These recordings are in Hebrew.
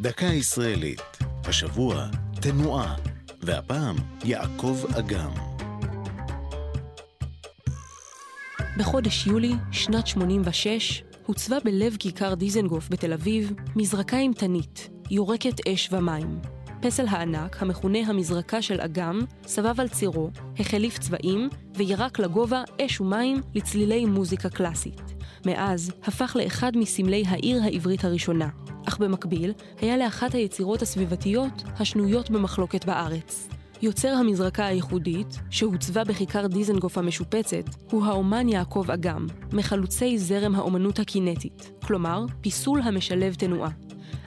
דקה ישראלית. השבוע, תנועה. והפעם, יעקב אגם. בחודש יולי, שנת 86, הוצבה בלב כיכר דיזנגוף בתל אביב מזרקה אימתנית, יורקת אש ומים. פסל הענק, המכונה המזרקה של אגם, סבב על צירו, החליף צבעים וירק לגובה אש ומים לצלילי מוזיקה קלאסית. מאז הפך לאחד מסמלי העיר העברית הראשונה, אך במקביל היה לאחת היצירות הסביבתיות השנויות במחלוקת בארץ. יוצר המזרקה הייחודית, שהוצבה בכיכר דיזנגוף המשופצת, הוא האומן יעקב אגם, מחלוצי זרם האומנות הקינטית, כלומר, פיסול המשלב תנועה.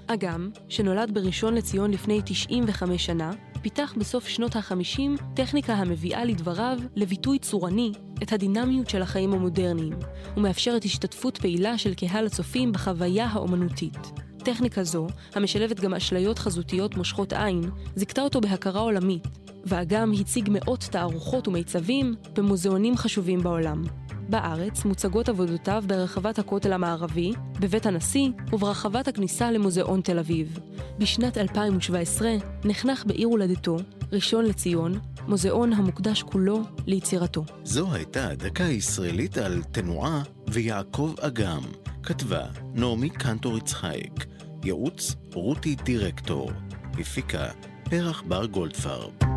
אגם, שנולד בראשון לציון לפני 95 שנה, פיתח בסוף שנות ה-50 טכניקה המביאה לדבריו לביטוי צורני את הדינמיות של החיים המודרניים, ומאפשרת השתתפות פעילה של קהל הצופים בחוויה האומנותית. טכניקה זו, המשלבת גם אשליות חזותיות מושכות עין, זיכתה אותו בהכרה עולמית, ואגם הציג מאות תערוכות ומיצבים במוזיאונים חשובים בעולם. בארץ מוצגות עבודותיו ברחבת הכותל המערבי, בבית הנשיא וברחבת הכניסה למוזיאון תל אביב. בשנת 2017 נחנך בעיר הולדתו, ראשון לציון, מוזיאון המוקדש כולו ליצירתו. זו הייתה דקה ישראלית על תנועה ויעקב אגם. כתבה נעמי קנטור יצחייק. ייעוץ רותי דירקטור. הפיקה פרח בר גולדפרב.